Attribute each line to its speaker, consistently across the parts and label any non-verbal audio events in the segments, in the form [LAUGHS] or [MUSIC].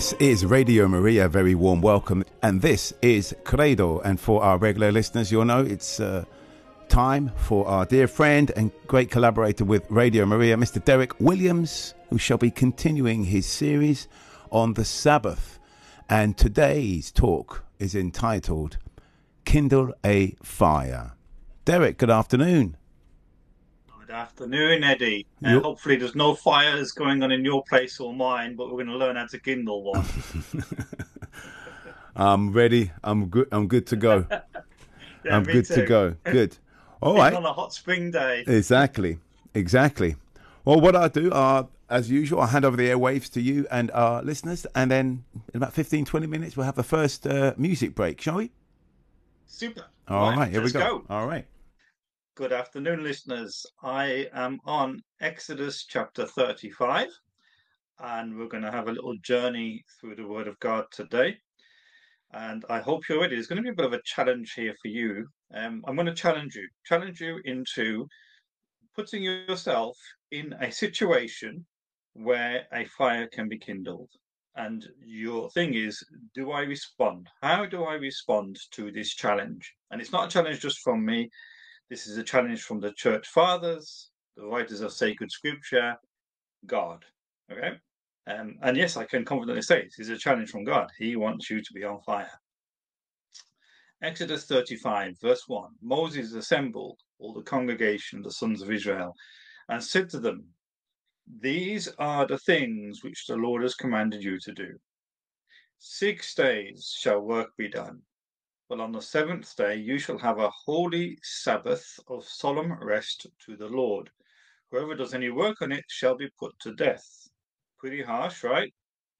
Speaker 1: This is Radio Maria, very warm welcome. And this is Credo. And for our regular listeners, you'll know it's uh, time for our dear friend and great collaborator with Radio Maria, Mr. Derek Williams, who shall be continuing his series on the Sabbath. And today's talk is entitled Kindle a Fire. Derek, good afternoon.
Speaker 2: Good afternoon, Eddie. Uh, hopefully, there's no fires going on in your place or mine, but we're going to learn how to kindle one. [LAUGHS]
Speaker 1: I'm ready. I'm good. I'm good to go. [LAUGHS]
Speaker 2: yeah,
Speaker 1: I'm good
Speaker 2: too.
Speaker 1: to go. Good. [LAUGHS] All right.
Speaker 2: On a hot spring day.
Speaker 1: Exactly. Exactly. Well, what I'll do, uh, as usual, I'll hand over the airwaves to you and our listeners, and then in about 15, 20 minutes, we'll have the first uh, music break, shall we?
Speaker 2: Super.
Speaker 1: All right, here we
Speaker 2: let's
Speaker 1: go. All right.
Speaker 2: Good afternoon, listeners. I am on Exodus chapter 35, and we're going to have a little journey through the Word of God today. And I hope you're ready. There's going to be a bit of a challenge here for you. Um, I'm going to challenge you, challenge you into putting yourself in a situation where a fire can be kindled. And your thing is, do I respond? How do I respond to this challenge? And it's not a challenge just from me. This is a challenge from the church fathers, the writers of sacred scripture, God. Okay? Um, and yes, I can confidently say this is a challenge from God. He wants you to be on fire. Exodus 35, verse 1 Moses assembled all the congregation of the sons of Israel and said to them, These are the things which the Lord has commanded you to do. Six days shall work be done, but on the seventh day you shall have a holy Sabbath of solemn rest to the Lord. Whoever does any work on it shall be put to death. Pretty harsh, right?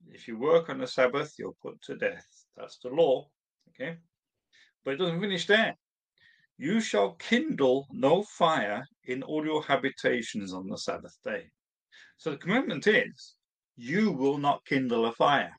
Speaker 2: If you work on the Sabbath, you're put to death. That's the law. Okay? But it doesn't finish there. You shall kindle no fire in all your habitations on the Sabbath day. So the commandment is you will not kindle a fire.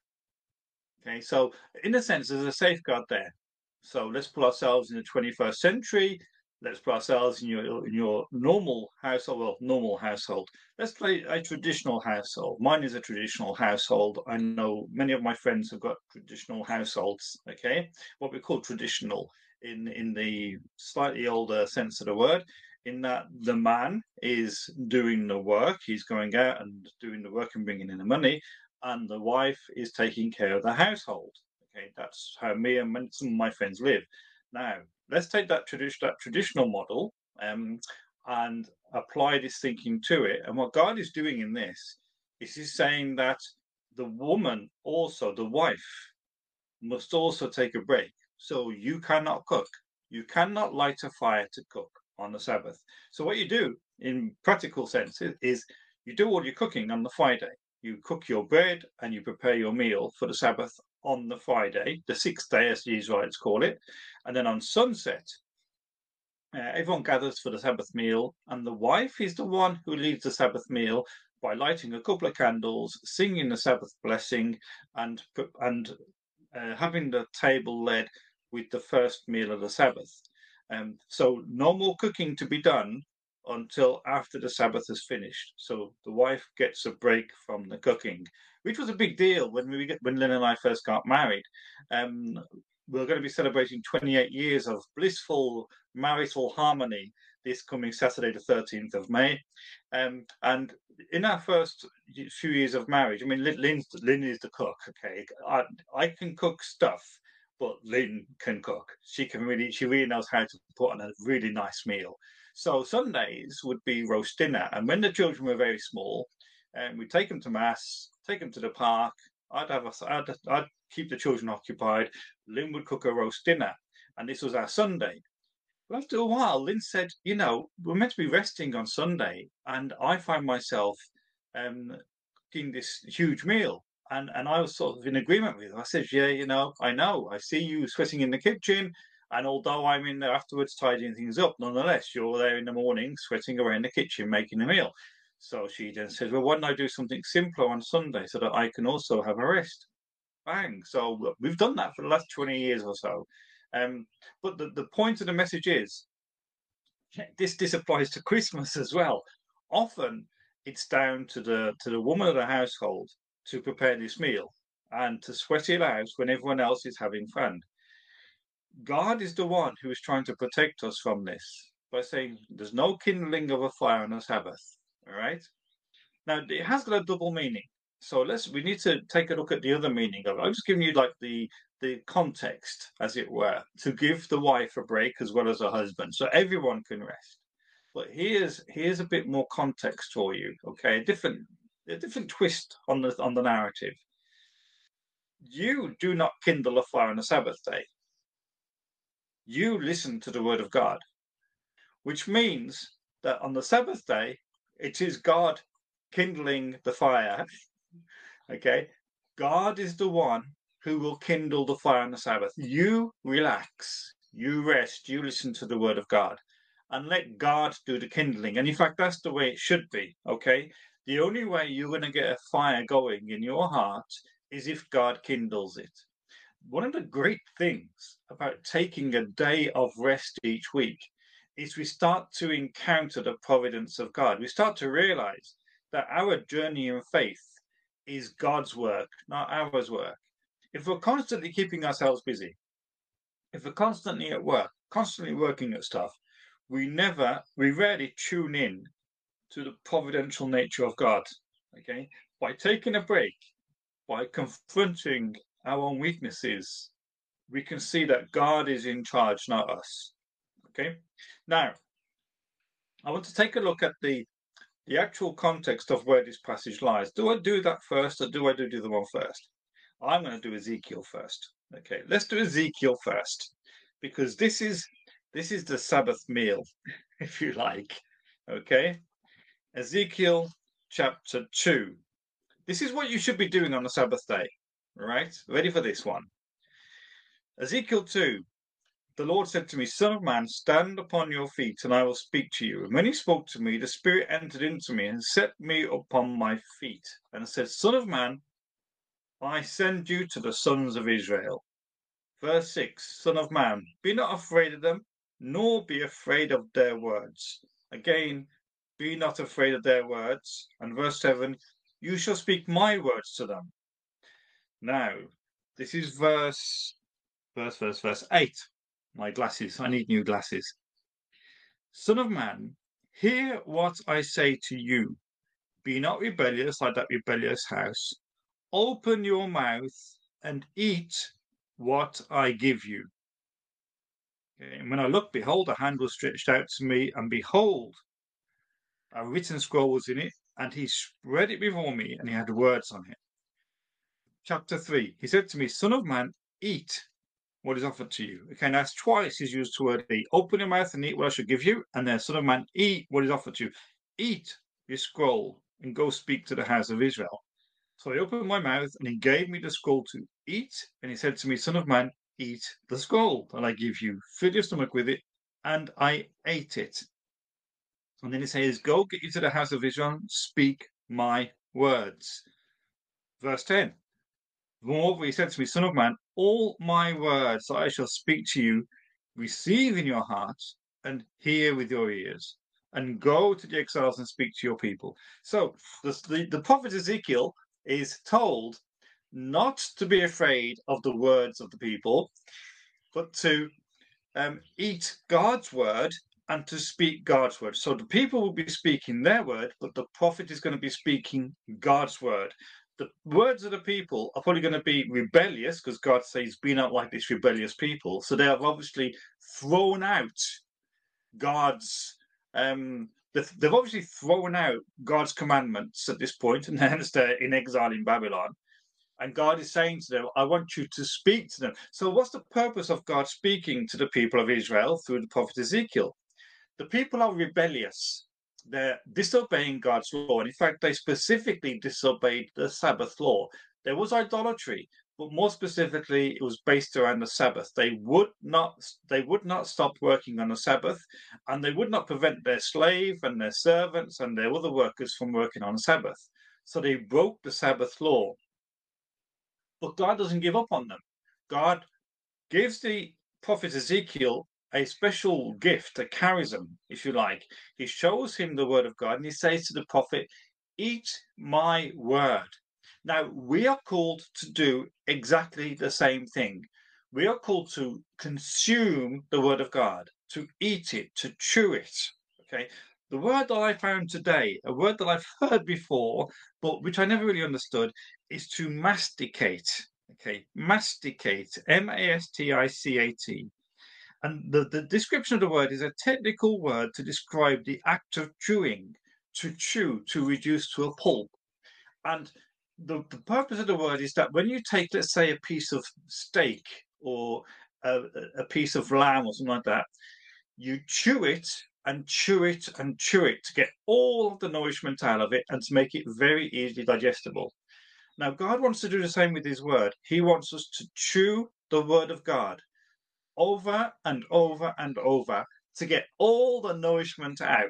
Speaker 2: Okay, so in a sense, there's a safeguard there. So let's put ourselves in the 21st century. Let's put ourselves in your in your normal household, well, normal household. Let's play a traditional household. Mine is a traditional household. I know many of my friends have got traditional households. Okay, what we call traditional in in the slightly older sense of the word, in that the man is doing the work, he's going out and doing the work and bringing in the money, and the wife is taking care of the household. Okay, that's how me and some of my friends live. Now, let's take that, tradi- that traditional model um, and apply this thinking to it. And what God is doing in this is He's saying that the woman, also the wife, must also take a break. So you cannot cook. You cannot light a fire to cook on the Sabbath. So what you do, in practical sense, is you do all your cooking on the Friday. You cook your bread and you prepare your meal for the Sabbath on the Friday, the sixth day, as the Israelites call it. And then on sunset, uh, everyone gathers for the Sabbath meal, and the wife is the one who leads the Sabbath meal by lighting a couple of candles, singing the Sabbath blessing, and and uh, having the table led with the first meal of the Sabbath. Um, so no more cooking to be done until after the Sabbath is finished. So the wife gets a break from the cooking, which was a big deal when we when Lynn and I first got married. Um, we're going to be celebrating 28 years of blissful marital harmony this coming Saturday, the 13th of May. Um, and in our first few years of marriage, I mean, Lynn, Lynn is the cook. Okay, I, I can cook stuff, but Lynn can cook. She can really, she really knows how to put on a really nice meal. So Sundays would be roast dinner, and when the children were very small, and um, we'd take them to mass, take them to the park. I'd have a, I'd, I'd keep the children occupied. Lynn would cook a roast dinner, and this was our Sunday. But after a while, Lynn said, "You know, we're meant to be resting on Sunday, and I find myself um, cooking this huge meal." And and I was sort of in agreement with her. I said, "Yeah, you know, I know. I see you sweating in the kitchen." And although I'm in there afterwards tidying things up, nonetheless, you're there in the morning sweating away in the kitchen making a meal. So she then says, Well, why don't I do something simpler on Sunday so that I can also have a rest? Bang. So we've done that for the last 20 years or so. Um, but the, the point of the message is this this applies to Christmas as well. Often it's down to the to the woman of the household to prepare this meal. and to sweat it out when everyone else is having fun. God is the one who is trying to protect us from this by saying there's no kindling of a fire on a Sabbath. All right. Now it has got a double meaning. So let's we need to take a look at the other meaning of it. I'm just giving you like the the context, as it were, to give the wife a break as well as her husband, so everyone can rest. But here's here's a bit more context for you. Okay, a different a different twist on the on the narrative. You do not kindle a fire on a Sabbath day. You listen to the word of God, which means that on the Sabbath day, it is God kindling the fire. [LAUGHS] okay, God is the one who will kindle the fire on the Sabbath. You relax, you rest, you listen to the word of God, and let God do the kindling. And in fact, that's the way it should be. Okay, the only way you're going to get a fire going in your heart is if God kindles it. One of the great things about taking a day of rest each week is we start to encounter the providence of God. We start to realize that our journey in faith is God's work, not ours work. If we're constantly keeping ourselves busy, if we're constantly at work, constantly working at stuff, we never, we rarely tune in to the providential nature of God. Okay, by taking a break, by confronting our own weaknesses, we can see that God is in charge, not us. Okay, now I want to take a look at the the actual context of where this passage lies. Do I do that first, or do I do the other one first? I'm going to do Ezekiel first. Okay, let's do Ezekiel first, because this is this is the Sabbath meal, [LAUGHS] if you like. Okay, Ezekiel chapter 2. This is what you should be doing on the Sabbath day. Right? Ready for this one. Ezekiel 2. The Lord said to me, Son of man, stand upon your feet, and I will speak to you. And when he spoke to me, the Spirit entered into me and set me upon my feet, and said, Son of man, I send you to the sons of Israel. Verse 6 Son of man, be not afraid of them, nor be afraid of their words. Again, be not afraid of their words. And verse 7 You shall speak my words to them. Now, this is verse, verse, verse, verse 8. My glasses, I need new glasses. Son of man, hear what I say to you. Be not rebellious like that rebellious house. Open your mouth and eat what I give you. And when I looked, behold, a hand was stretched out to me, and behold, a written scroll was in it, and he spread it before me, and he had words on it. Chapter 3 He said to me, Son of man, eat what is offered to you. Okay, that's twice he's used the word eat. Open your mouth and eat what I shall give you, and then, Son of man, eat what is offered to you. Eat this scroll and go speak to the house of Israel. So I opened my mouth, and he gave me the scroll to eat, and he said to me, Son of man, eat the scroll that I give you. Fill your stomach with it, and I ate it. And then he says, Go get you to the house of Israel, speak my words. Verse 10. Moreover, he said to me, Son of man, all my words that I shall speak to you, receive in your heart and hear with your ears, and go to the exiles and speak to your people. So the, the, the prophet Ezekiel is told not to be afraid of the words of the people, but to um, eat God's word and to speak God's word. So the people will be speaking their word, but the prophet is going to be speaking God's word. The words of the people are probably going to be rebellious because God says, Be not like this rebellious people. So they have obviously thrown out God's. Um, they've obviously thrown out God's commandments at this point, and [LAUGHS] hence they're in exile in Babylon. And God is saying to them, I want you to speak to them. So, what's the purpose of God speaking to the people of Israel through the prophet Ezekiel? the people are rebellious. They're disobeying God's law. And in fact, they specifically disobeyed the Sabbath law. There was idolatry, but more specifically, it was based around the Sabbath. They would not they would not stop working on the Sabbath, and they would not prevent their slave and their servants and their other workers from working on the Sabbath. So they broke the Sabbath law. But God doesn't give up on them. God gives the prophet Ezekiel a special gift, a charism, if you like. He shows him the word of God and he says to the prophet, Eat my word. Now, we are called to do exactly the same thing. We are called to consume the Word of God, to eat it, to chew it. Okay. The word that I found today, a word that I've heard before, but which I never really understood, is to masticate. Okay, masticate, M A S T I C A T. And the, the description of the word is a technical word to describe the act of chewing, to chew, to reduce to a pulp. And the, the purpose of the word is that when you take, let's say, a piece of steak or a, a piece of lamb or something like that, you chew it and chew it and chew it to get all of the nourishment out of it and to make it very easily digestible. Now, God wants to do the same with His Word. He wants us to chew the Word of God over and over and over to get all the nourishment out.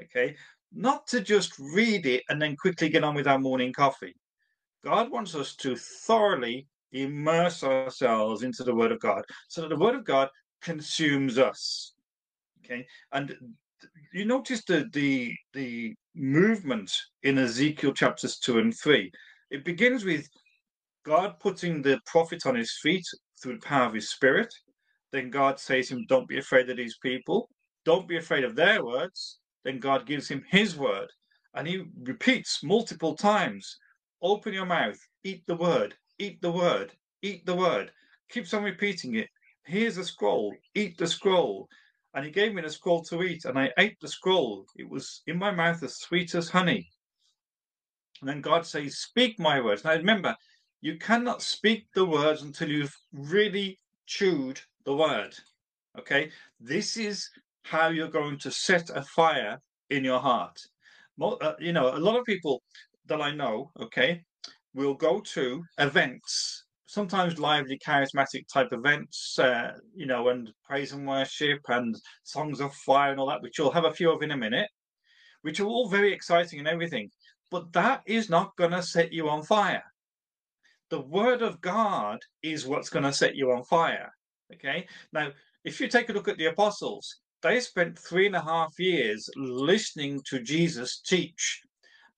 Speaker 2: Okay, not to just read it and then quickly get on with our morning coffee. God wants us to thoroughly immerse ourselves into the Word of God so that the Word of God consumes us. Okay, and you notice the the the movement in Ezekiel chapters two and three. It begins with God putting the prophet on his feet through the power of his spirit. Then God says to him, Don't be afraid of these people. Don't be afraid of their words. Then God gives him his word. And he repeats multiple times Open your mouth, eat the word, eat the word, eat the word. Keeps on repeating it. Here's a scroll, eat the scroll. And he gave me the scroll to eat, and I ate the scroll. It was in my mouth as sweet as honey. And then God says, Speak my words. Now remember, you cannot speak the words until you've really chewed the word. Okay? This is how you're going to set a fire in your heart. Uh, you know, a lot of people that I know, okay, will go to events, sometimes lively, charismatic type events, uh, you know, and praise and worship and songs of fire and all that, which you'll have a few of in a minute, which are all very exciting and everything. But that is not going to set you on fire. The word of God is what's going to set you on fire. Okay. Now, if you take a look at the apostles, they spent three and a half years listening to Jesus teach,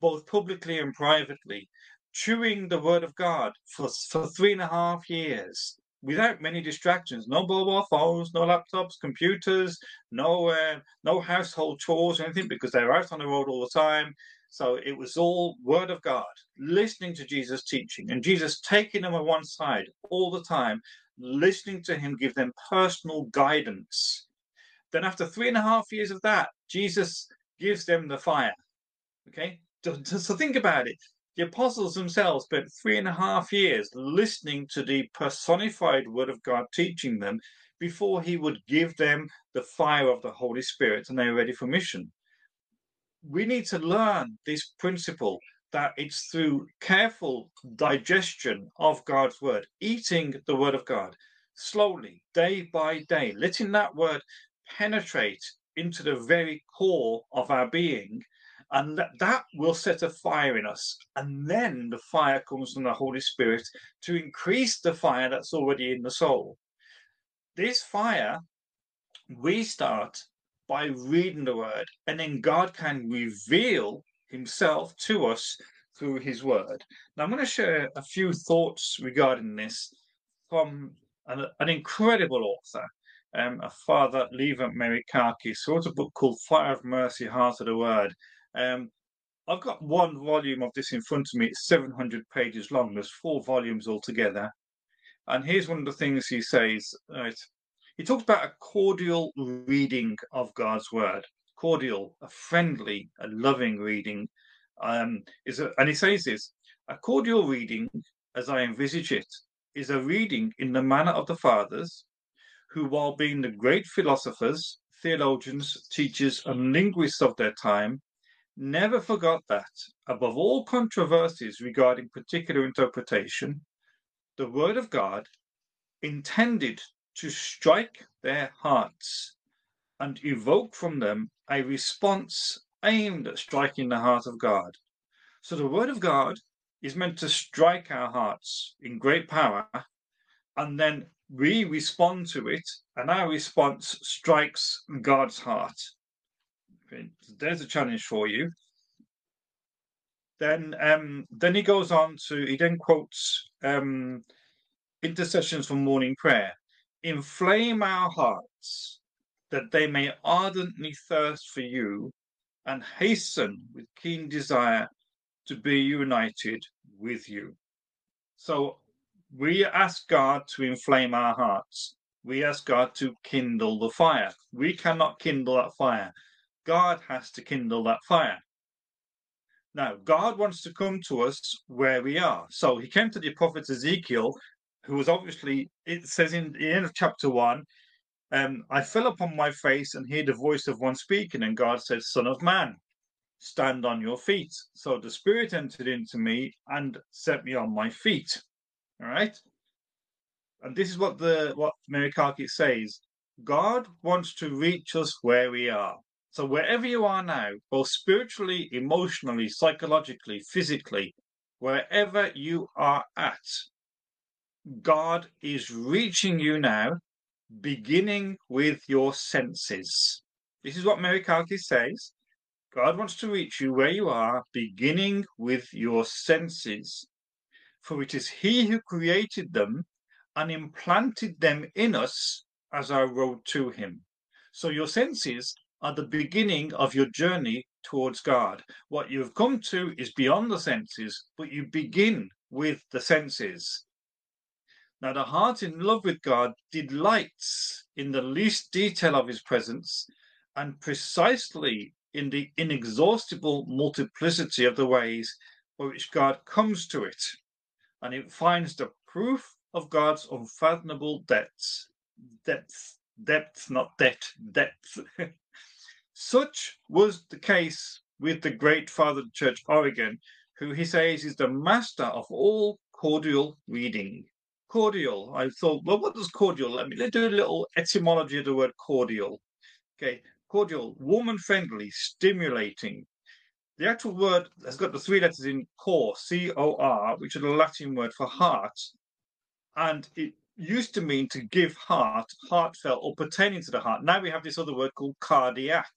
Speaker 2: both publicly and privately, chewing the word of God for, for three and a half years without many distractions. No mobile phones, no laptops, computers, no uh, no household chores or anything because they're out on the road all the time. So it was all word of God, listening to Jesus teaching, and Jesus taking them on one side all the time, listening to him give them personal guidance. Then, after three and a half years of that, Jesus gives them the fire. Okay, so think about it. The apostles themselves spent three and a half years listening to the personified word of God teaching them before he would give them the fire of the Holy Spirit and they were ready for mission we need to learn this principle that it's through careful digestion of God's word, eating the word of God slowly, day by day, letting that word penetrate into the very core of our being. And that, that will set a fire in us. And then the fire comes from the Holy Spirit to increase the fire that's already in the soul. This fire we start by reading the word, and then God can reveal himself to us through his word. Now, I'm going to share a few thoughts regarding this from an, an incredible author, um, a father, Leiva-Merikakis, who wrote a book called Fire of Mercy, Heart of the Word. Um, I've got one volume of this in front of me. It's 700 pages long. There's four volumes altogether. And here's one of the things he says. Right, he talks about a cordial reading of God's word. Cordial, a friendly, a loving reading. Um, is a, and he says this a cordial reading, as I envisage it, is a reading in the manner of the fathers, who, while being the great philosophers, theologians, teachers, and linguists of their time, never forgot that, above all controversies regarding particular interpretation, the Word of God, intended to strike their hearts and evoke from them a response aimed at striking the heart of God. So the Word of God is meant to strike our hearts in great power, and then we respond to it, and our response strikes God's heart. There's a challenge for you. Then um, then he goes on to he then quotes um, intercessions for morning prayer. Inflame our hearts that they may ardently thirst for you and hasten with keen desire to be united with you. So we ask God to inflame our hearts. We ask God to kindle the fire. We cannot kindle that fire. God has to kindle that fire. Now, God wants to come to us where we are. So he came to the prophet Ezekiel, who was obviously, it says in the end of chapter one, um, I fell upon my face and heard the voice of one speaking, and God said, Son of man, stand on your feet. So the Spirit entered into me and set me on my feet. All right. And this is what the what Merikakis says. God wants to reach us where we are. So wherever you are now, both spiritually, emotionally, psychologically, physically, wherever you are at, God is reaching you now, beginning with your senses. This is what Mary Merikakis says. God wants to reach you where you are, beginning with your senses. For it is He who created them and implanted them in us as our road to Him. So your senses are the beginning of your journey towards God. What you've come to is beyond the senses, but you begin with the senses. Now, the heart in love with God delights in the least detail of his presence and precisely in the inexhaustible multiplicity of the ways by which God comes to it. And it finds the proof of God's unfathomable depths. Depth, depth, not debt, depth. [LAUGHS] Such was the case with the great father of the church, Origen, who he says is the master of all cordial reading. Cordial. I thought, well, what does cordial? Let me let's do a little etymology of the word cordial. Okay, cordial, warm and friendly, stimulating. The actual word has got the three letters in cor, C O R, which are the Latin word for heart. And it used to mean to give heart, heartfelt, or pertaining to the heart. Now we have this other word called cardiac.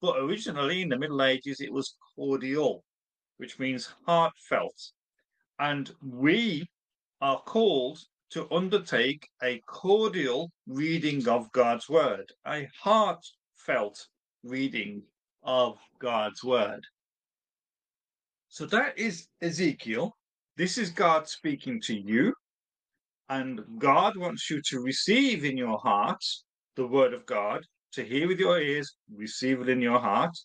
Speaker 2: But originally in the Middle Ages, it was cordial, which means heartfelt. And we are called to undertake a cordial reading of God's word, a heartfelt reading of God's word. So that is Ezekiel. This is God speaking to you. And God wants you to receive in your heart the word of God to hear with your ears, receive it in your heart.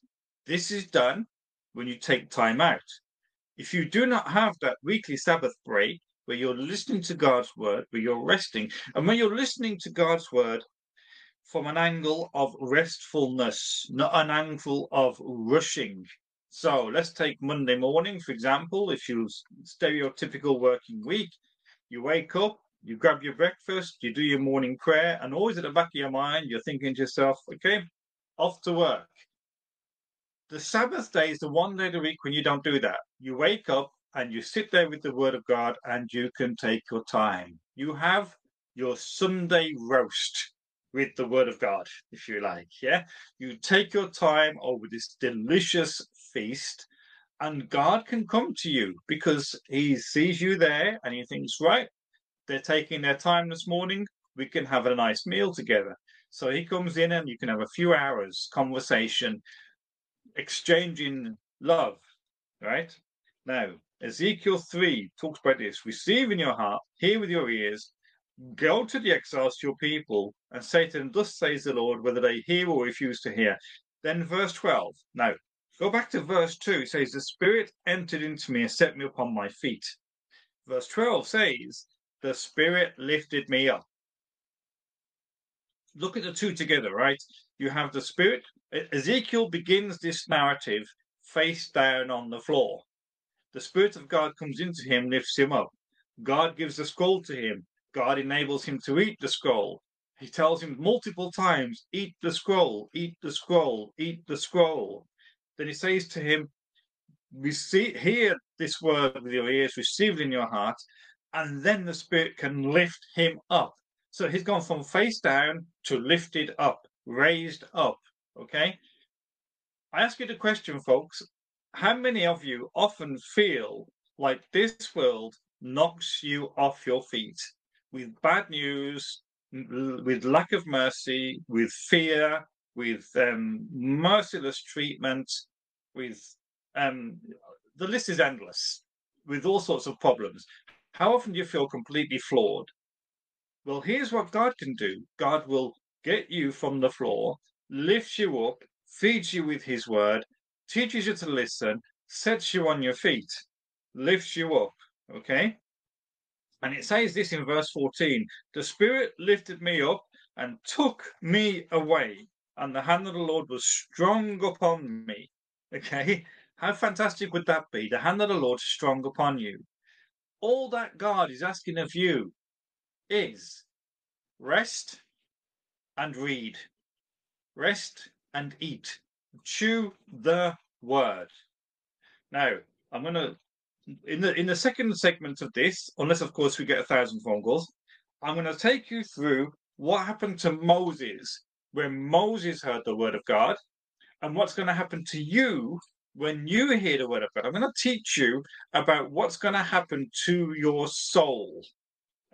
Speaker 2: This is done when you take time out. If you do not have that weekly Sabbath break where you're listening to God's word, where you're resting, and when you're listening to God's word from an angle of restfulness, not an angle of rushing. So let's take Monday morning, for example. If you stereotypical working week, you wake up, you grab your breakfast, you do your morning prayer, and always at the back of your mind, you're thinking to yourself, okay, off to work. The Sabbath day is the one day of the week when you don't do that. You wake up and you sit there with the Word of God and you can take your time. You have your Sunday roast with the Word of God, if you like. Yeah. You take your time over this delicious feast, and God can come to you because He sees you there and He thinks, right, they're taking their time this morning, we can have a nice meal together. So he comes in and you can have a few hours conversation, exchanging love, right? Now, Ezekiel 3 talks about this receive in your heart, hear with your ears, go to the exiles, to your people, and say to them, Thus says the Lord, whether they hear or refuse to hear. Then, verse 12. Now, go back to verse 2. It says, The Spirit entered into me and set me upon my feet. Verse 12 says, the Spirit lifted me up. Look at the two together, right? You have the Spirit. Ezekiel begins this narrative face down on the floor. The Spirit of God comes into him, lifts him up. God gives the scroll to him. God enables him to eat the scroll. He tells him multiple times, Eat the scroll, eat the scroll, eat the scroll. Then he says to him, Receive, Hear this word with your ears, receive it in your heart, and then the Spirit can lift him up. So he's gone from face down to lifted up, raised up. Okay. I ask you the question, folks how many of you often feel like this world knocks you off your feet with bad news, with lack of mercy, with fear, with um, merciless treatment, with um, the list is endless, with all sorts of problems. How often do you feel completely floored? Well, here's what God can do God will get you from the floor, lift you up, feeds you with His word, teaches you to listen, sets you on your feet, lifts you up. Okay? And it says this in verse 14 The Spirit lifted me up and took me away, and the hand of the Lord was strong upon me. Okay? How fantastic would that be? The hand of the Lord strong upon you. All that God is asking of you is rest and read, rest and eat, chew the word. Now, I'm going to in the in the second segment of this, unless of course we get a thousand phone calls, I'm going to take you through what happened to Moses when Moses heard the word of God, and what's going to happen to you when you hear the word of God. I'm going to teach you about what's going to happen to your soul.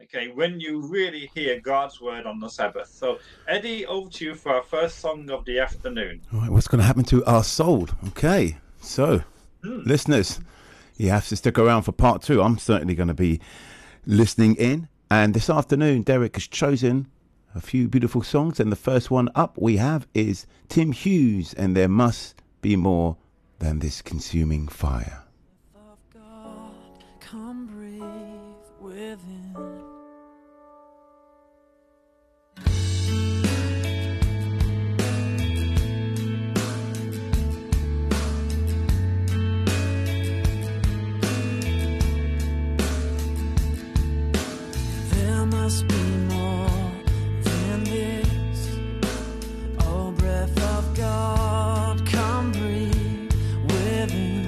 Speaker 2: Okay, when you really hear God's word on the Sabbath. So, Eddie, over to you for our first song of the afternoon.
Speaker 1: All right, what's going to happen to our soul? Okay, so hmm. listeners, you have to stick around for part two. I'm certainly going to be listening in. And this afternoon, Derek has chosen a few beautiful songs. And the first one up we have is Tim Hughes, and There Must Be More Than This Consuming Fire. must be more than this. Oh, breath of God, come breathe within.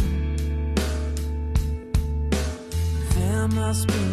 Speaker 1: There must be.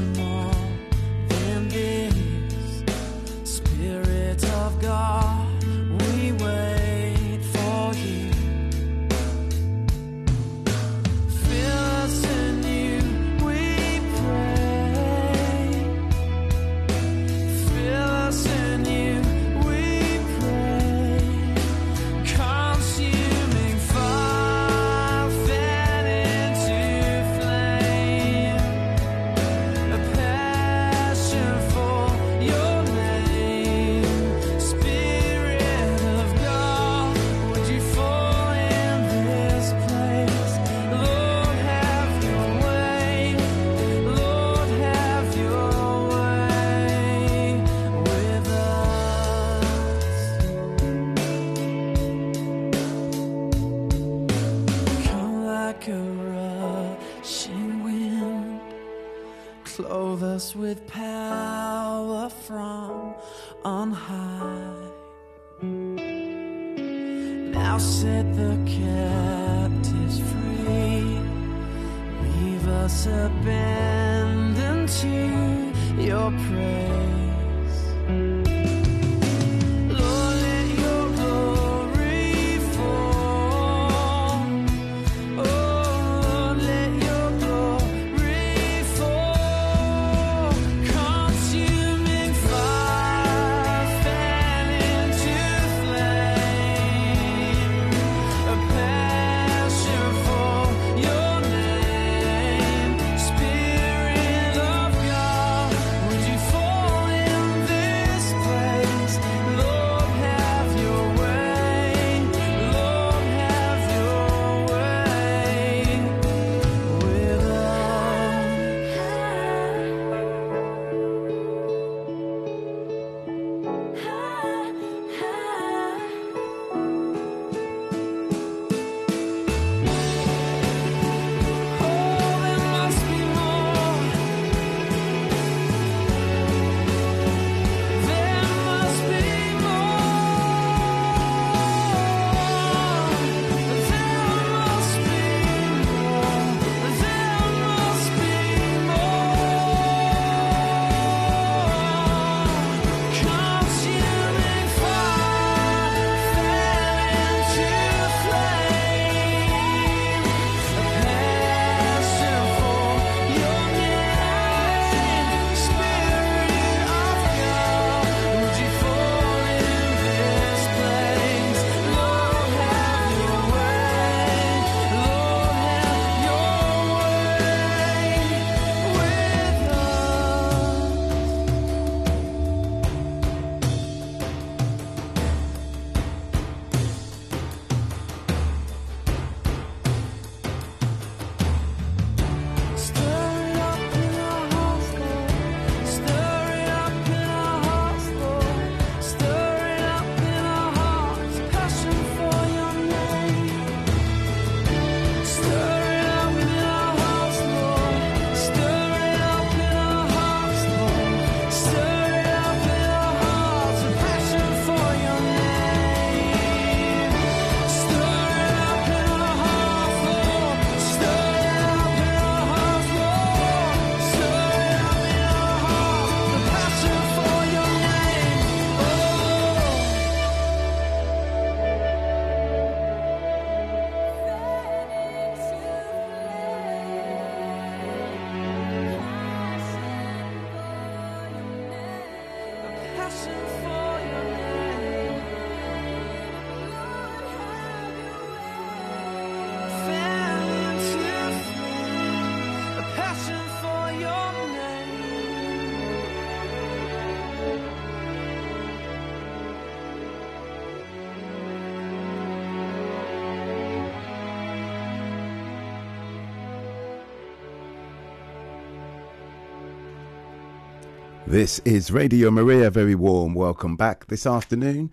Speaker 3: This
Speaker 1: is Radio Maria. Very warm welcome back this afternoon,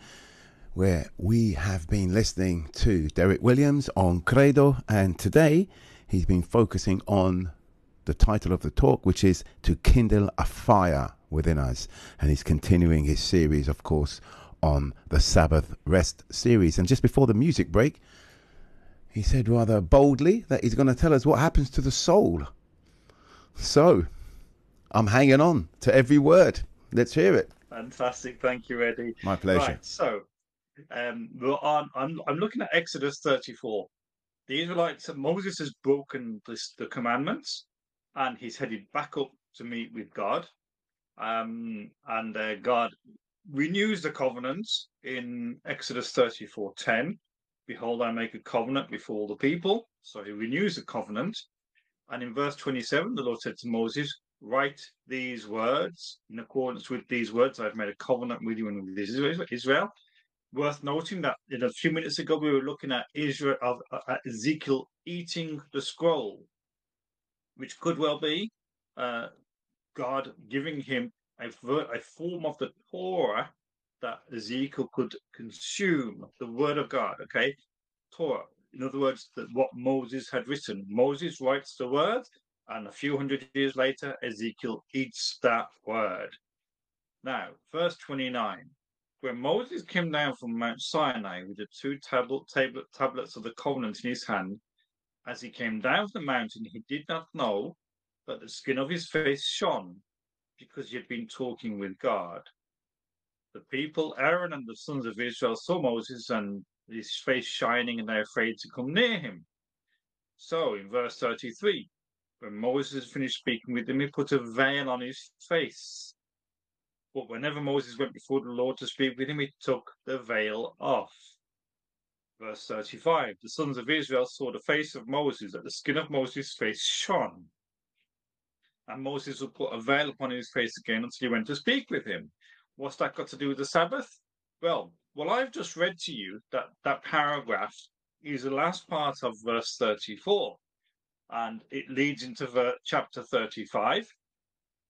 Speaker 1: where we have been listening to Derek Williams on Credo, and today he's been focusing on the title of the talk, which is To Kindle a Fire Within Us. And he's continuing his series, of course, on the Sabbath Rest series. And just before the music break, he said rather boldly that he's going to tell us what happens to the soul. So, I'm hanging on to every word. Let's hear it.
Speaker 2: Fantastic. Thank you, Eddie.
Speaker 1: My pleasure.
Speaker 2: Right, so um, we're on, I'm, I'm looking at Exodus 34. The Israelites, Moses has broken this, the commandments and he's headed back up to meet with God. Um, and uh, God renews the covenant in Exodus 34:10. Behold, I make a covenant before all the people. So he renews the covenant. And in verse 27, the Lord said to Moses, write these words in accordance with these words. I've made a covenant with you and with Israel. Worth noting that in a few minutes ago we were looking at Israel of uh, Ezekiel eating the scroll, which could well be uh, God giving him a, a form of the Torah that Ezekiel could consume, the word of God. Okay, Torah. In other words, that what Moses had written. Moses writes the word, and a few hundred years later, Ezekiel eats that word. Now, verse 29. When Moses came down from Mount Sinai with the two tablet, tablet, tablets of the covenant in his hand, as he came down from the mountain, he did not know that the skin of his face shone because he had been talking with God. The people, Aaron and the sons of Israel, saw Moses and his face shining, and they were afraid to come near him. So, in verse 33, when Moses finished speaking with him, he put a veil on his face. But whenever Moses went before the Lord to speak with him, he took the veil off. Verse 35 The sons of Israel saw the face of Moses, that the skin of Moses' face shone. And Moses would put a veil upon his face again until he went to speak with him. What's that got to do with the Sabbath? Well, well, I've just read to you that that paragraph is the last part of verse 34 and it leads into ver- chapter 35,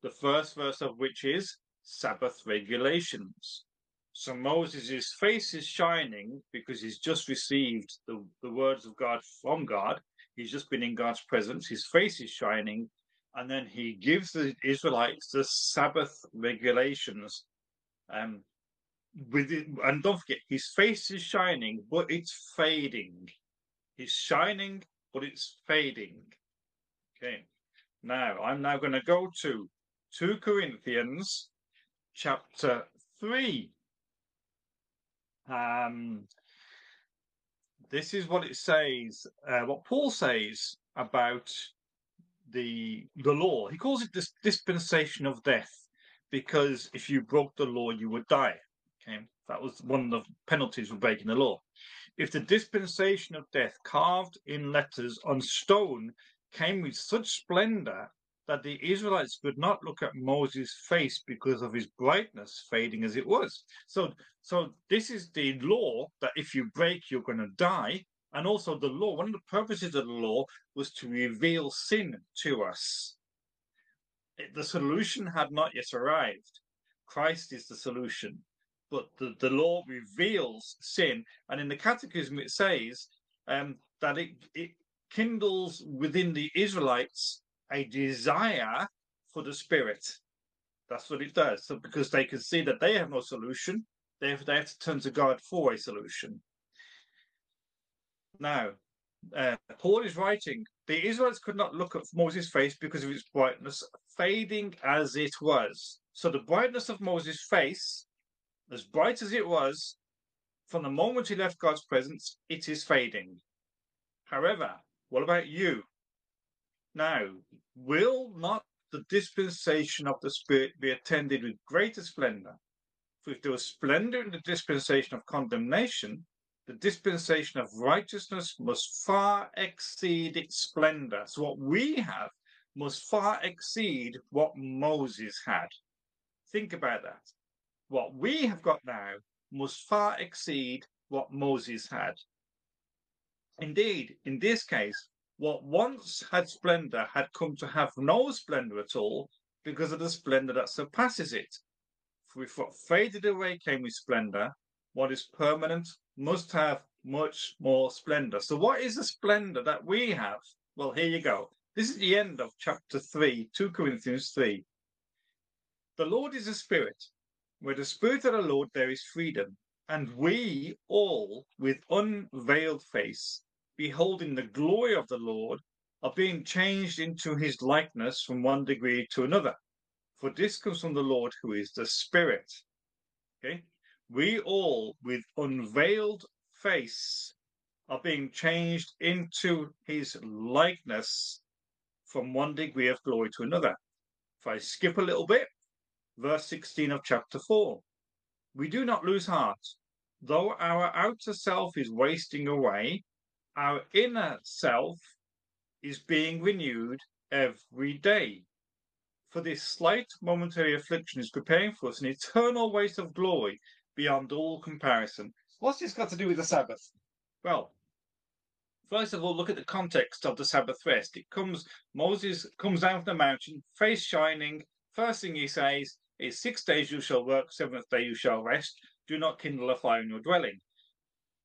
Speaker 2: the first verse of which is Sabbath regulations. So Moses' face is shining because he's just received the, the words of God from God. He's just been in God's presence. His face is shining. And then he gives the Israelites the Sabbath regulations. Um, with it, and don't forget, his face is shining, but it's fading. He's shining but it's fading. Okay. Now, I'm now going to go to 2 Corinthians chapter 3. Um, this is what it says, uh, what Paul says about the the law. He calls it this dispensation of death because if you broke the law, you would die. Okay, that was one of the penalties for breaking the law if the dispensation of death carved in letters on stone came with such splendor that the Israelites could not look at Moses' face because of his brightness fading as it was. So, so this is the law that if you break, you're going to die. And also the law, one of the purposes of the law was to reveal sin to us. The solution had not yet arrived. Christ is the solution but the, the law reveals sin. And in the Catechism, it says um, that it, it kindles within the Israelites a desire for the Spirit. That's what it does. So because they can see that they have no solution, they have, they have to turn to God for a solution. Now, uh, Paul is writing, the Israelites could not look at Moses' face because of its brightness, fading as it was. So the brightness of Moses' face as bright as it was, from the moment he left God's presence, it is fading. However, what about you? Now, will not the dispensation of the Spirit be attended with greater splendor? For if there was splendor in the dispensation of condemnation, the dispensation of righteousness must far exceed its splendor. So, what we have must far exceed what Moses had. Think about that what we have got now must far exceed what Moses had. Indeed, in this case, what once had splendor had come to have no splendor at all, because of the splendor that surpasses it. For if what faded away came with splendor, what is permanent must have much more splendor. So, what is the splendor that we have? Well, here you go. This is the end of chapter 3, 2 Corinthians 3. The Lord is a spirit. Where the spirit of the Lord, there is freedom. And we all, with unveiled face, beholding the glory of the Lord, are being changed into his likeness from one degree to another. For this comes from the Lord who is the Spirit. Okay? We all, with unveiled face, are being changed into his likeness from one degree of glory to another. If I skip a little bit, verse 16 of chapter 4. We do not lose heart. Though our outer self is wasting away, our inner self is being renewed every day. For this slight momentary affliction is preparing for us an eternal weight of glory beyond all comparison. What's this got to do with the Sabbath? Well, first of all, look at the context of the Sabbath rest. It comes, Moses comes down from the mountain, face shining. First thing he says is, Six days you shall work, seventh day you shall rest. Do not kindle a fire in your dwelling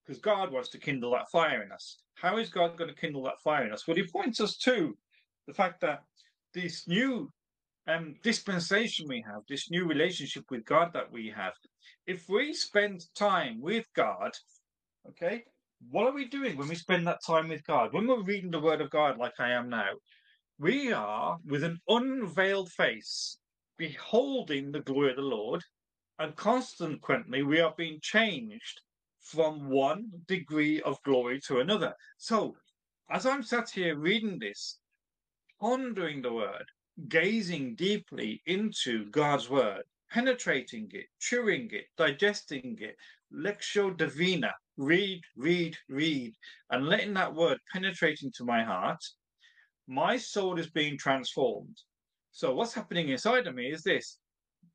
Speaker 2: because God wants to kindle that fire in us. How is God going to kindle that fire in us? Well, he points us to the fact that this new um, dispensation we have, this new relationship with God that we have, if we spend time with God, okay, what are we doing when we spend that time with God? When we're reading the Word of God like I am now, we are with an unveiled face, beholding the glory of the Lord, and consequently we are being changed from one degree of glory to another. So, as I'm sat here reading this, pondering the word, gazing deeply into God's word, penetrating it, chewing it, digesting it, lectio divina, read, read, read, and letting that word penetrate into my heart, my soul is being transformed. So, what's happening inside of me is this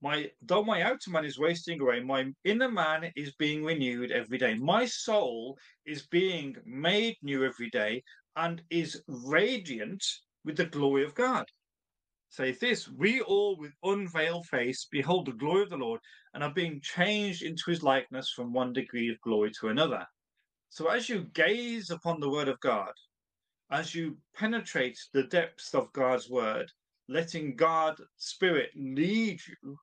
Speaker 2: my though my outer man is wasting away, my inner man is being renewed every day. My soul is being made new every day and is radiant with the glory of God. Say this, we all with unveiled face behold the glory of the Lord and are being changed into his likeness from one degree of glory to another. So as you gaze upon the word of God, as you penetrate the depths of God's word, letting God Spirit lead you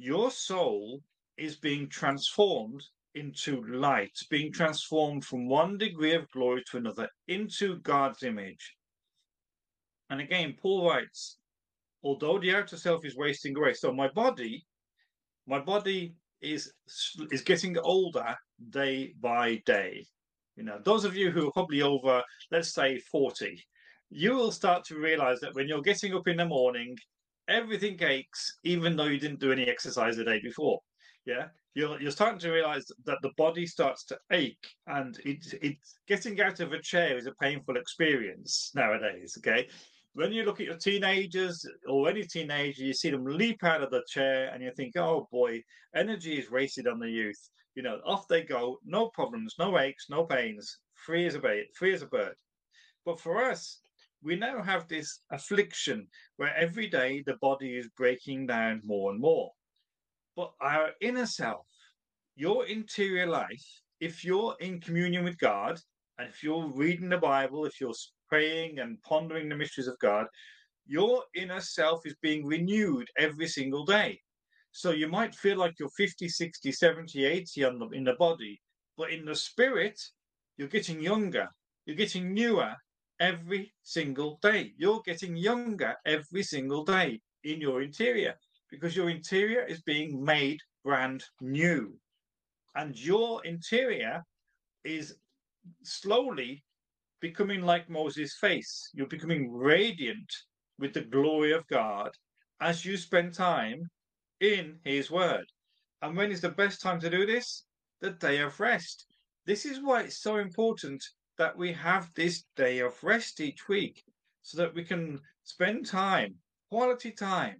Speaker 2: your soul is being transformed into light, being transformed from one degree of glory to another into God's image. And again, Paul writes, although the outer self is wasting away, so my body, my body is is getting older day by day. You know, those of you who are probably over, let's say, 40, you will start to realize that when you're getting up in the morning, everything aches, even though you didn't do any exercise the day before. Yeah, you're you're starting to realize that the body starts to ache, and it's it's getting out of a chair is a painful experience nowadays. Okay, when you look at your teenagers or any teenager, you see them leap out of the chair, and you think, oh boy, energy is wasted on the youth. You know, off they go, no problems, no aches, no pains, free as a bird, free as a bird. But for us, we now have this affliction where every day the body is breaking down more and more. But our inner self, your interior life, if you're in communion with God, and if you're reading the Bible, if you're praying and pondering the mysteries of God, your inner self is being renewed every single day. So you might feel like you're 50, 60, 70, 80 on the, in the body, but in the spirit, you're getting younger, you're getting newer, every single day. You're getting younger every single day in your interior because your interior is being made brand new. And your interior is slowly becoming like Moses' face. You're becoming radiant with the glory of God as you spend time in His Word. And when is the best time to do this? The day of rest. This is why it's so important that we have this day of rest each week so that we can spend time, quality time,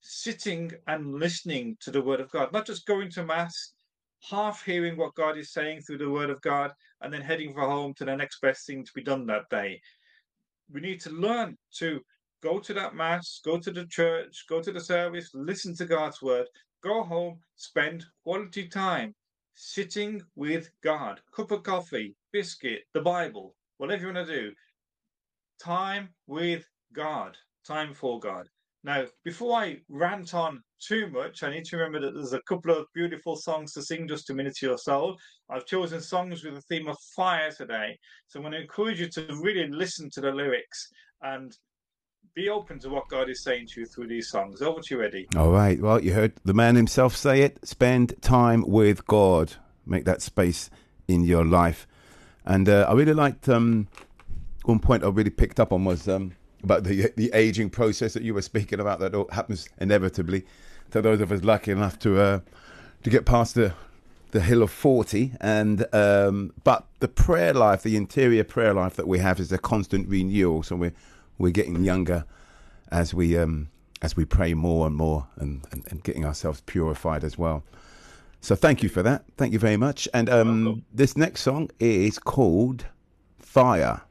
Speaker 2: sitting and listening to the Word of God, not just going to Mass, half hearing what God is saying through the Word of God, and then heading for home to the next best thing to be done that day. We need to learn to go to that mass, go to the church, go to the service, listen to God's word, go home, spend quality time sitting with God, cup of coffee, biscuit, the Bible, whatever you want to do. Time with God, time for God. Now, before I rant on too much, I need to remember that there's a couple of beautiful songs to sing just a minute to your soul. I've chosen songs with the theme of fire today. So I'm going to encourage you to really listen to the lyrics and be open to what God is saying to you through these songs. Over to you, Eddie.
Speaker 1: All right. Well, you heard the man himself say it. Spend time with God. Make that space in your life. And uh, I really liked um, one point I really picked up on was um, about the the aging process that you were speaking about. That happens inevitably to those of us lucky enough to uh, to get past the the hill of 40 and um, but the prayer life the interior prayer life that we have is a constant renewal so we're we're getting younger as we um, as we pray more and more and, and, and, getting ourselves purified as well. So thank you for that. Thank you very much. And um, this next song is called Fire.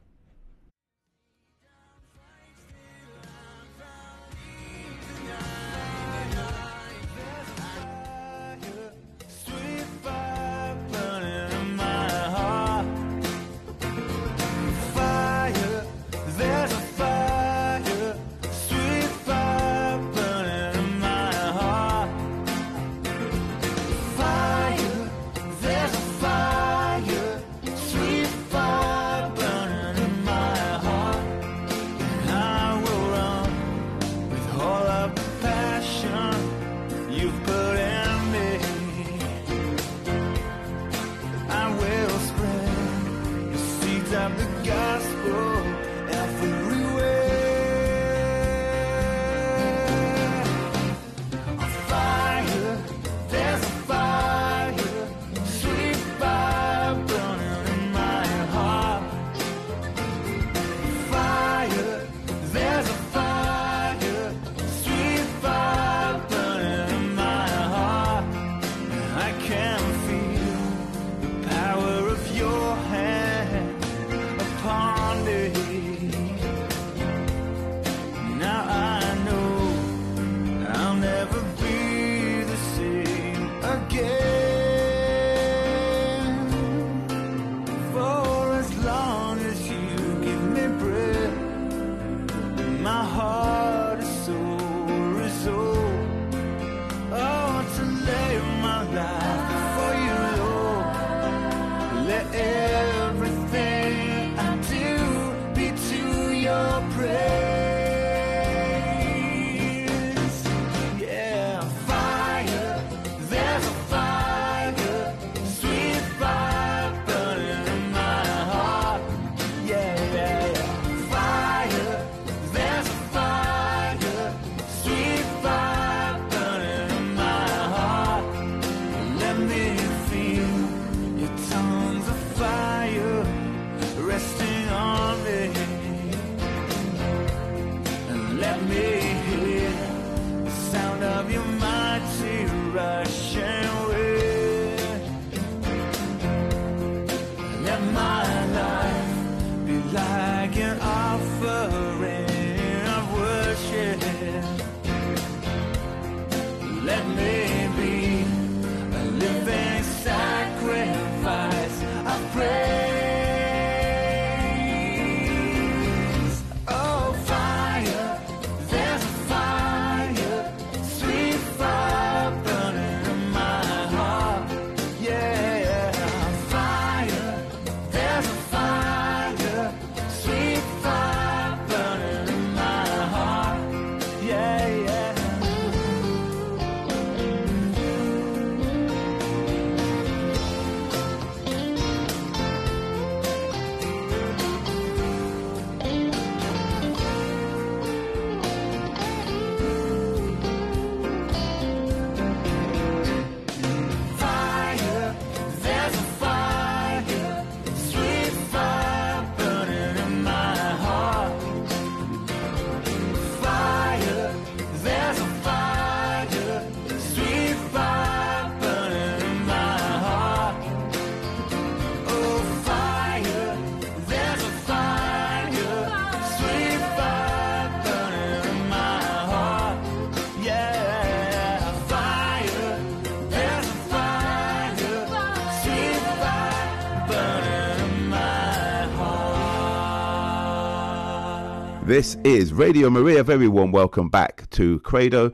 Speaker 3: This is Radio Maria. Very warm welcome back to Credo.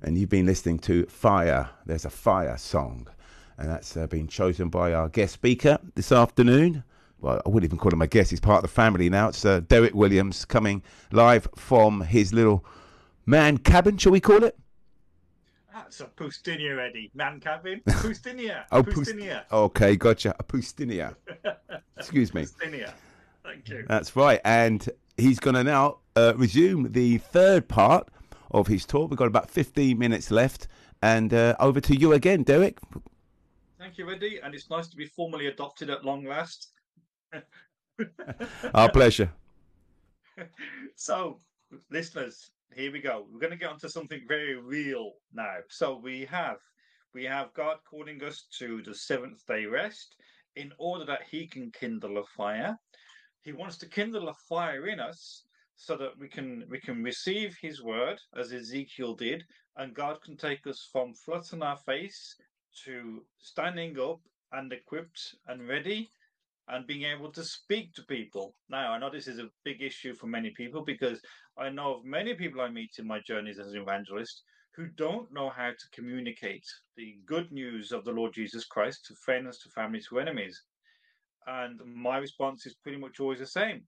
Speaker 3: And you've been listening to Fire. There's a fire song. And that's uh, been chosen by our guest speaker this afternoon. Well, I wouldn't even call him a guest. He's part of the family now. It's uh, Derek Williams coming live from his little man cabin, shall we call it?
Speaker 2: That's a Poustinia, Eddie. Man cabin. [LAUGHS] Poustinia.
Speaker 3: oh,
Speaker 2: Poustinia.
Speaker 3: Pust- okay, gotcha. A Poustinia. [LAUGHS] Excuse me.
Speaker 2: Poustinia. Thank you.
Speaker 3: That's right. And he's going to now uh, resume the third part of his talk. We've got about 15 minutes left. And uh, over to you again, Derek.
Speaker 2: Thank you, Eddie. And it's nice to be formally adopted at long last. [LAUGHS]
Speaker 3: Our pleasure. [LAUGHS]
Speaker 2: so, listeners, here we go. We're going to get onto something very real now. So we have we have God calling us to the seventh day rest in order that He can kindle a fire. He wants to kindle a fire in us so that we can we can receive His word as Ezekiel did, and God can take us from flat on our face to standing up and equipped and ready and being able to speak to people. Now, I know this is a big issue for many people because I know of many people I meet in my journeys as an evangelist who don't know how to communicate the good news of the Lord Jesus Christ to friends, to families, to enemies. And my response is pretty much always the same.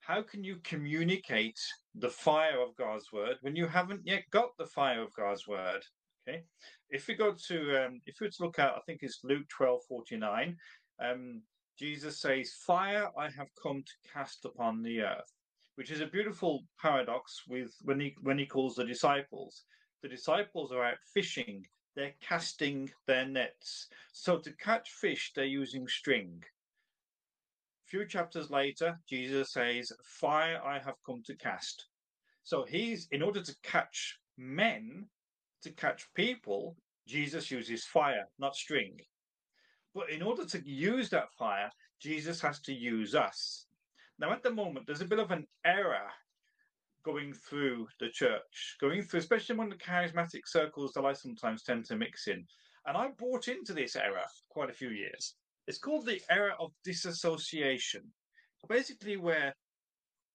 Speaker 2: How can you communicate the fire of God's word when you haven't yet got the fire of God's word? Okay. If we go to, um, if we were to look at, I think it's Luke 12 49, um, Jesus says, Fire I have come to cast upon the earth, which is a beautiful paradox with when he when he calls the disciples. The disciples are out fishing, they're casting their nets. So to catch fish, they're using string. Few chapters later, Jesus says, Fire I have come to cast. So he's in order to catch men, to catch people, Jesus uses fire, not string. But in order to use that fire, Jesus has to use us. Now, at the moment, there's a bit of an error going through the church, going through, especially among the charismatic circles that I sometimes tend to mix in. And I bought into this error quite a few years. It's called the era of disassociation. Basically, where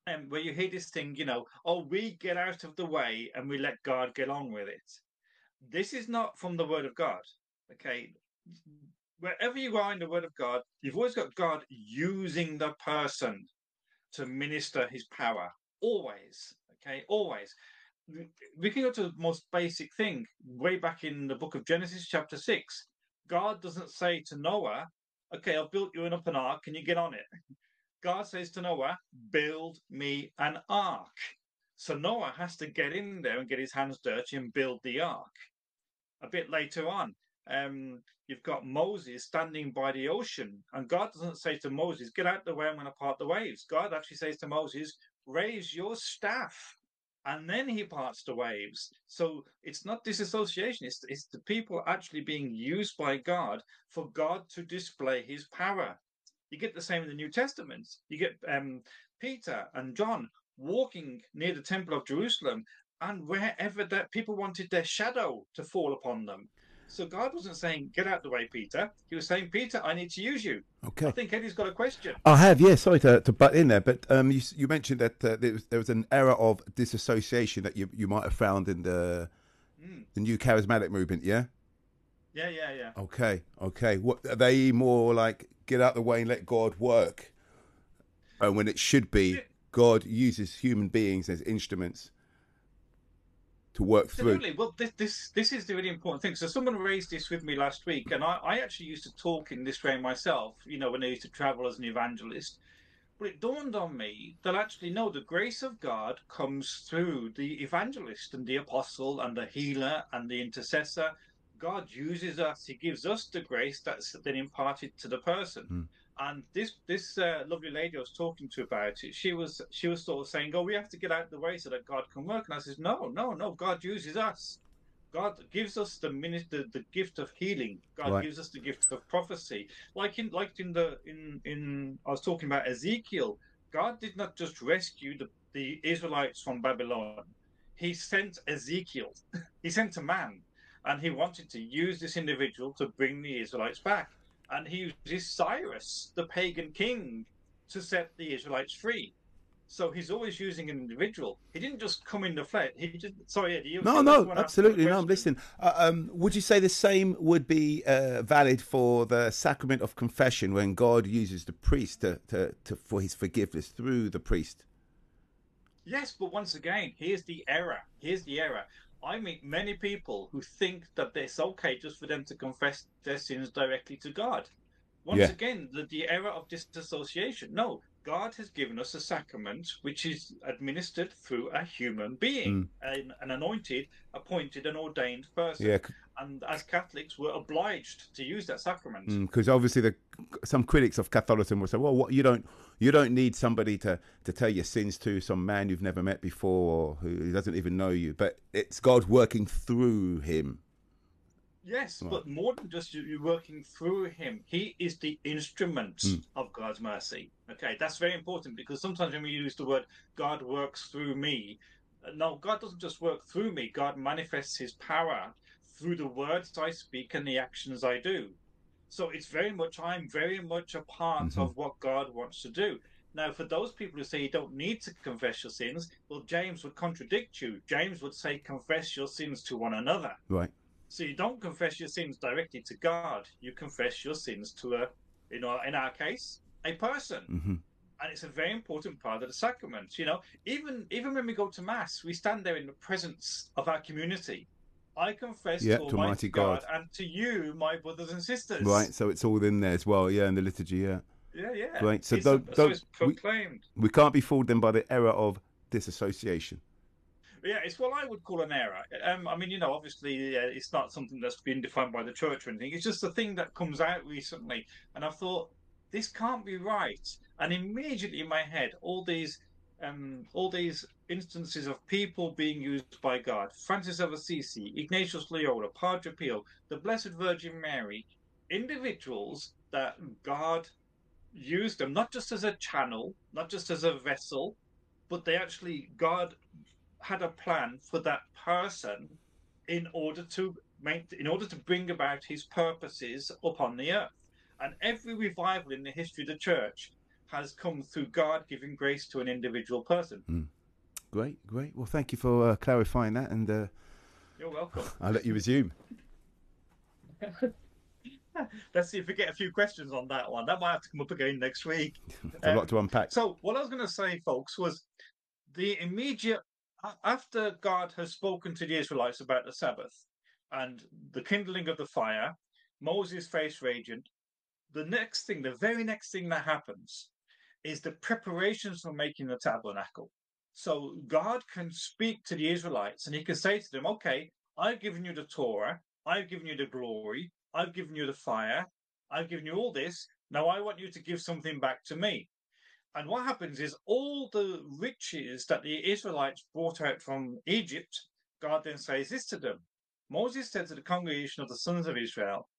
Speaker 2: um, where you hear this thing, you know, oh, we get out of the way and we let God get on with it. This is not from the Word of God. Okay, wherever you are in the Word of God, you've always got God using the person to minister His power. Always, okay, always. We can go to the most basic thing. Way back in the book of Genesis, chapter six, God doesn't say to Noah, "Okay, I've built you an up an ark. Can you get on it?" God says to Noah, "Build me an ark." So Noah has to get in there and get his hands dirty and build the ark. A bit later on, um, you've got Moses standing by the ocean, and God doesn't say to Moses, "Get out the way, I'm going to part the waves." God actually says to Moses, "Raise your staff," and then He parts the waves. So it's not disassociation; it's it's the people actually being used by God for God to display His power. You get the same in the New Testament. You get um, Peter and John walking near the Temple of Jerusalem, and wherever that people wanted their shadow to fall upon them so God wasn't saying, get out the way, Peter. He was saying, Peter, I need to use you.
Speaker 3: Okay.
Speaker 2: I think Eddie's got a question.
Speaker 3: I have, yeah. Sorry to, to butt in there, but um, you, you mentioned that uh, there, was, there was an error of disassociation that you, you might have found in the mm. the new charismatic movement, yeah?
Speaker 2: Yeah, yeah, yeah.
Speaker 3: Okay, okay. What are they more like get out the way and let God work? And when it should be, God uses human beings as instruments to work
Speaker 2: Absolutely.
Speaker 3: through.
Speaker 2: Well, this, this this is the really important thing. So someone raised this with me last week, and I, I actually used to talk in this way myself. You know, when I used to travel as an evangelist. But it dawned on me that actually, no, the grace of God comes through the evangelist and the apostle and the healer and the intercessor. God uses us; He gives us the grace that's then imparted to the person. Mm. And this this uh, lovely lady I was talking to about it, she was she was sort of saying, "Oh, we have to get out of the way so that God can work." And I says, "No, no, no. God uses us. God gives us the minister the gift of healing. God right. gives us the gift of prophecy. Like in like in the in in I was talking about Ezekiel. God did not just rescue the the Israelites from Babylon. He sent Ezekiel. [LAUGHS] he sent a man, and he wanted to use this individual to bring the Israelites back and he uses Cyrus, the pagan king, to set the Israelites free. So he's always using an individual. He didn't just come in the flat. He just sorry, Ed, you,
Speaker 1: no, no, absolutely, no. I'm listening. Uh, um, would you say the same would be uh, valid for the sacrament of confession when God uses the priest to, to, to for his forgiveness through the priest?
Speaker 2: Yes, but once again, here's the error. Here's the error. I meet many people who think that it's okay just for them to confess their sins directly to God. Once yeah. again, the, the error of disassociation. No, God has given us a sacrament which is administered through a human being, mm. an, an, anointed, appointed, and ordained person. Yeah. And as Catholics, we're obliged to use that sacrament.
Speaker 1: Because mm, obviously, the, some critics of Catholicism will say, "Well, what you don't you don't need somebody to to tell your sins to, some man you've never met before or who doesn't even know you, but it's God working through him."
Speaker 2: Yes, right. but more than just you working through him, he is the instrument mm. of God's mercy. Okay, that's very important because sometimes when we use the word God works through me, uh, no, God doesn't just work through me, God manifests his power through the words I speak and the actions I do. So it's very much, I'm very much a part mm-hmm. of what God wants to do. Now, for those people who say you don't need to confess your sins, well, James would contradict you. James would say, confess your sins to one another.
Speaker 1: Right.
Speaker 2: So you don't confess your sins directly to God. You confess your sins to a, you know, in our case, a person.
Speaker 1: Mm-hmm.
Speaker 2: And it's a very important part of the sacrament. You know, even even when we go to mass, we stand there in the presence of our community. I confess yeah, to Almighty, God, God, and to you, my brothers and sisters.
Speaker 1: Right, so it's all in there as well. Yeah, in the liturgy.
Speaker 2: Yeah. Yeah, yeah.
Speaker 1: Great. So,
Speaker 2: don't, so proclaimed.
Speaker 1: We, we can't be fooled then by the error of disassociation
Speaker 2: yeah, it's what I would call an error. Um, I mean, you know, obviously uh, it's not something that's been defined by the church or anything. It's just a thing that comes out recently, and I thought this can't be right. And immediately in my head, all these, um, all these instances of people being used by God: Francis of Assisi, Ignatius Loyola, Padre Pio, the Blessed Virgin Mary, individuals that God used them not just as a channel, not just as a vessel, but they actually God had a plan for that person in order to make in order to bring about his purposes upon the earth. And every revival in the history of the church has come through God giving grace to an individual person.
Speaker 1: Mm. Great, great. Well, thank you for uh, clarifying that, and uh,
Speaker 2: you're welcome.
Speaker 1: I'll let you resume. [LAUGHS]
Speaker 2: Let's see if we get a few questions on that one. That might have to come up again next week.
Speaker 1: a um, lot to unpack.
Speaker 2: So, what I was going to say, folks, was the immediate after God has spoken to the Israelites about the Sabbath and the kindling of the fire, Moses' face radiant, the next thing, the very next thing that happens is the preparations for making the tabernacle. So God can speak to the Israelites and he can say to them, okay, I've given you the Torah, I've given you the glory, I've given you the fire, I've given you all this. Now I want you to give something back to me. And what happens is all the riches that the Israelites brought out from Egypt, God then says this to them. Moses said to the congregation of the sons of Israel,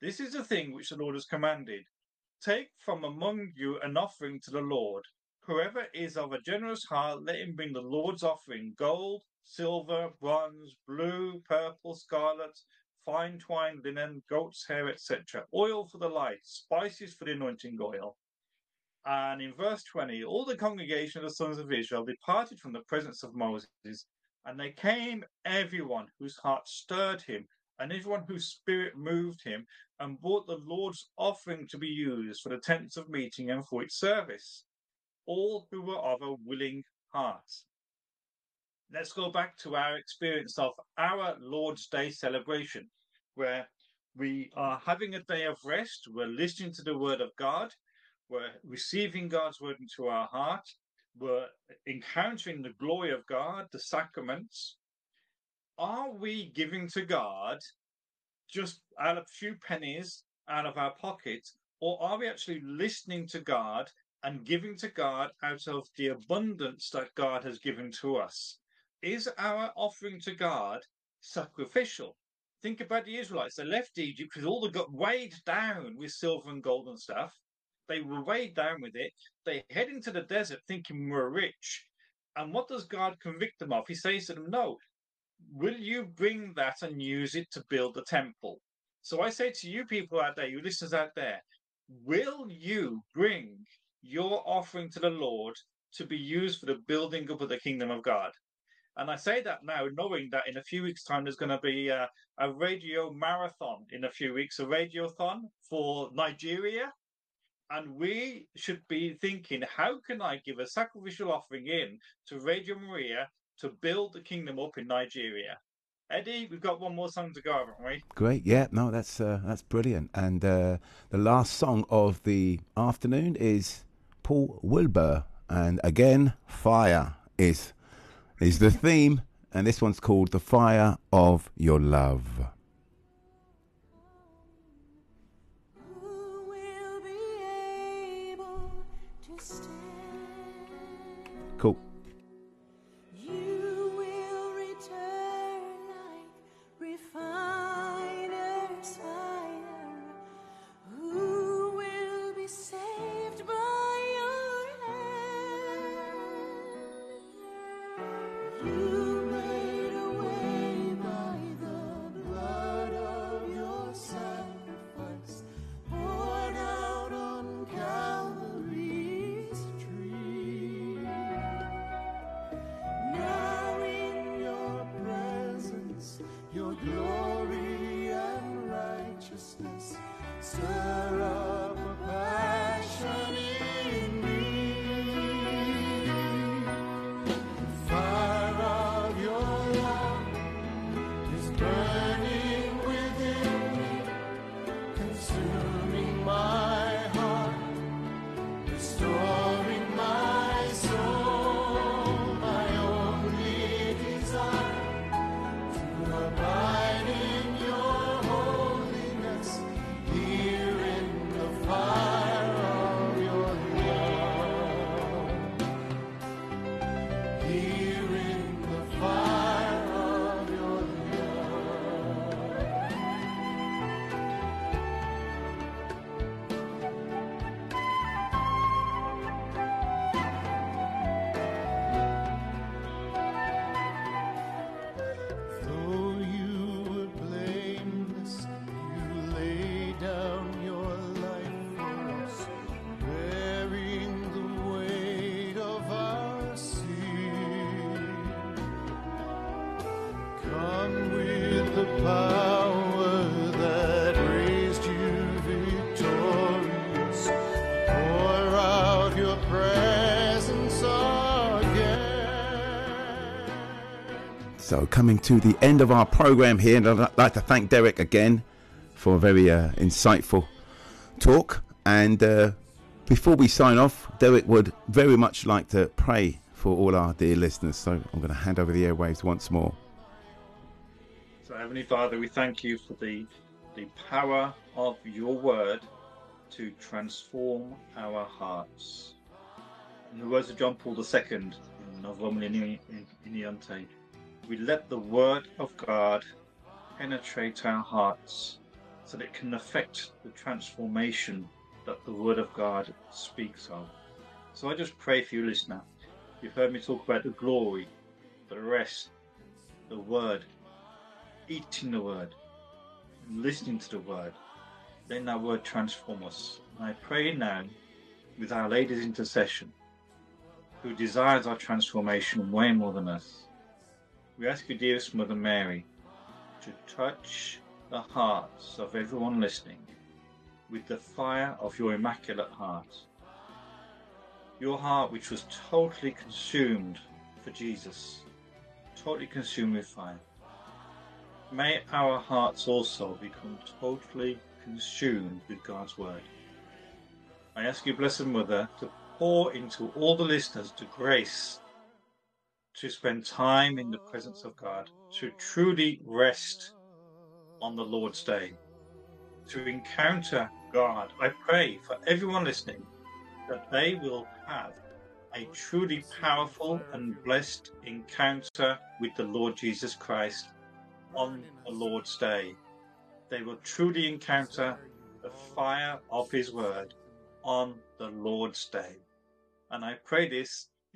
Speaker 2: This is the thing which the Lord has commanded. Take from among you an offering to the Lord. Whoever is of a generous heart, let him bring the Lord's offering gold, silver, bronze, blue, purple, scarlet, fine twine, linen, goat's hair, etc., oil for the light, spices for the anointing oil. And in verse 20, all the congregation of the sons of Israel departed from the presence of Moses, and they came, everyone whose heart stirred him, and everyone whose spirit moved him, and brought the Lord's offering to be used for the tents of meeting and for its service. All who were of a willing heart. Let's go back to our experience of our Lord's Day celebration, where we are having a day of rest, we're listening to the word of God, we're receiving God's word into our heart. We're encountering the glory of God, the sacraments. Are we giving to God just out of a few pennies out of our pocket, or are we actually listening to God and giving to God out of the abundance that God has given to us? Is our offering to God sacrificial? Think about the Israelites. They left Egypt because all they got weighed down with silver and gold and stuff. They were weighed down with it. They head into the desert thinking we're rich. And what does God convict them of? He says to them, No, will you bring that and use it to build the temple? So I say to you people out there, you listeners out there, will you bring your offering to the Lord to be used for the building up of the kingdom of God. And I say that now, knowing that in a few weeks' time there's going to be a, a radio marathon in a few weeks, a radiothon for Nigeria. And we should be thinking, how can I give a sacrificial offering in to Radio Maria to build the kingdom up in Nigeria? Eddie, we've got one more song to go, haven't we?
Speaker 4: Great, yeah, no, that's uh, that's brilliant. And uh, the last song of the afternoon is Paul Wilbur, and again, fire is is the theme, and this one's called "The Fire of Your Love." So, coming to the end of our program here, and I'd like to thank Derek again for a very uh, insightful talk. And uh, before we sign off, Derek would very much like to pray for all our dear listeners. So, I'm going to hand over the airwaves once more.
Speaker 2: So, Heavenly Father, we thank you for the the power of your word to transform our hearts. In the words of John Paul II in Novo Millennio Ineunte, we let the word of God penetrate our hearts so that it can affect the transformation that the word of God speaks of. So I just pray for you, listener. You've heard me talk about the glory, the rest, the word, eating the word, listening to the word. Then that word transform us. And I pray now with Our Lady's intercession, who desires our transformation way more than us we ask you, dearest Mother Mary, to touch the hearts of everyone listening with the fire of your Immaculate Heart. Your heart, which was totally consumed for Jesus, totally consumed with fire. May our hearts also become totally consumed with God's Word. I ask you, Blessed Mother, to pour into all the listeners the grace to spend time in the presence of God, to truly rest on the Lord's day, to encounter God. I pray for everyone listening that they will have a truly powerful and blessed encounter with the Lord Jesus Christ on the Lord's day. They will truly encounter the fire of His Word on the Lord's day. And I pray this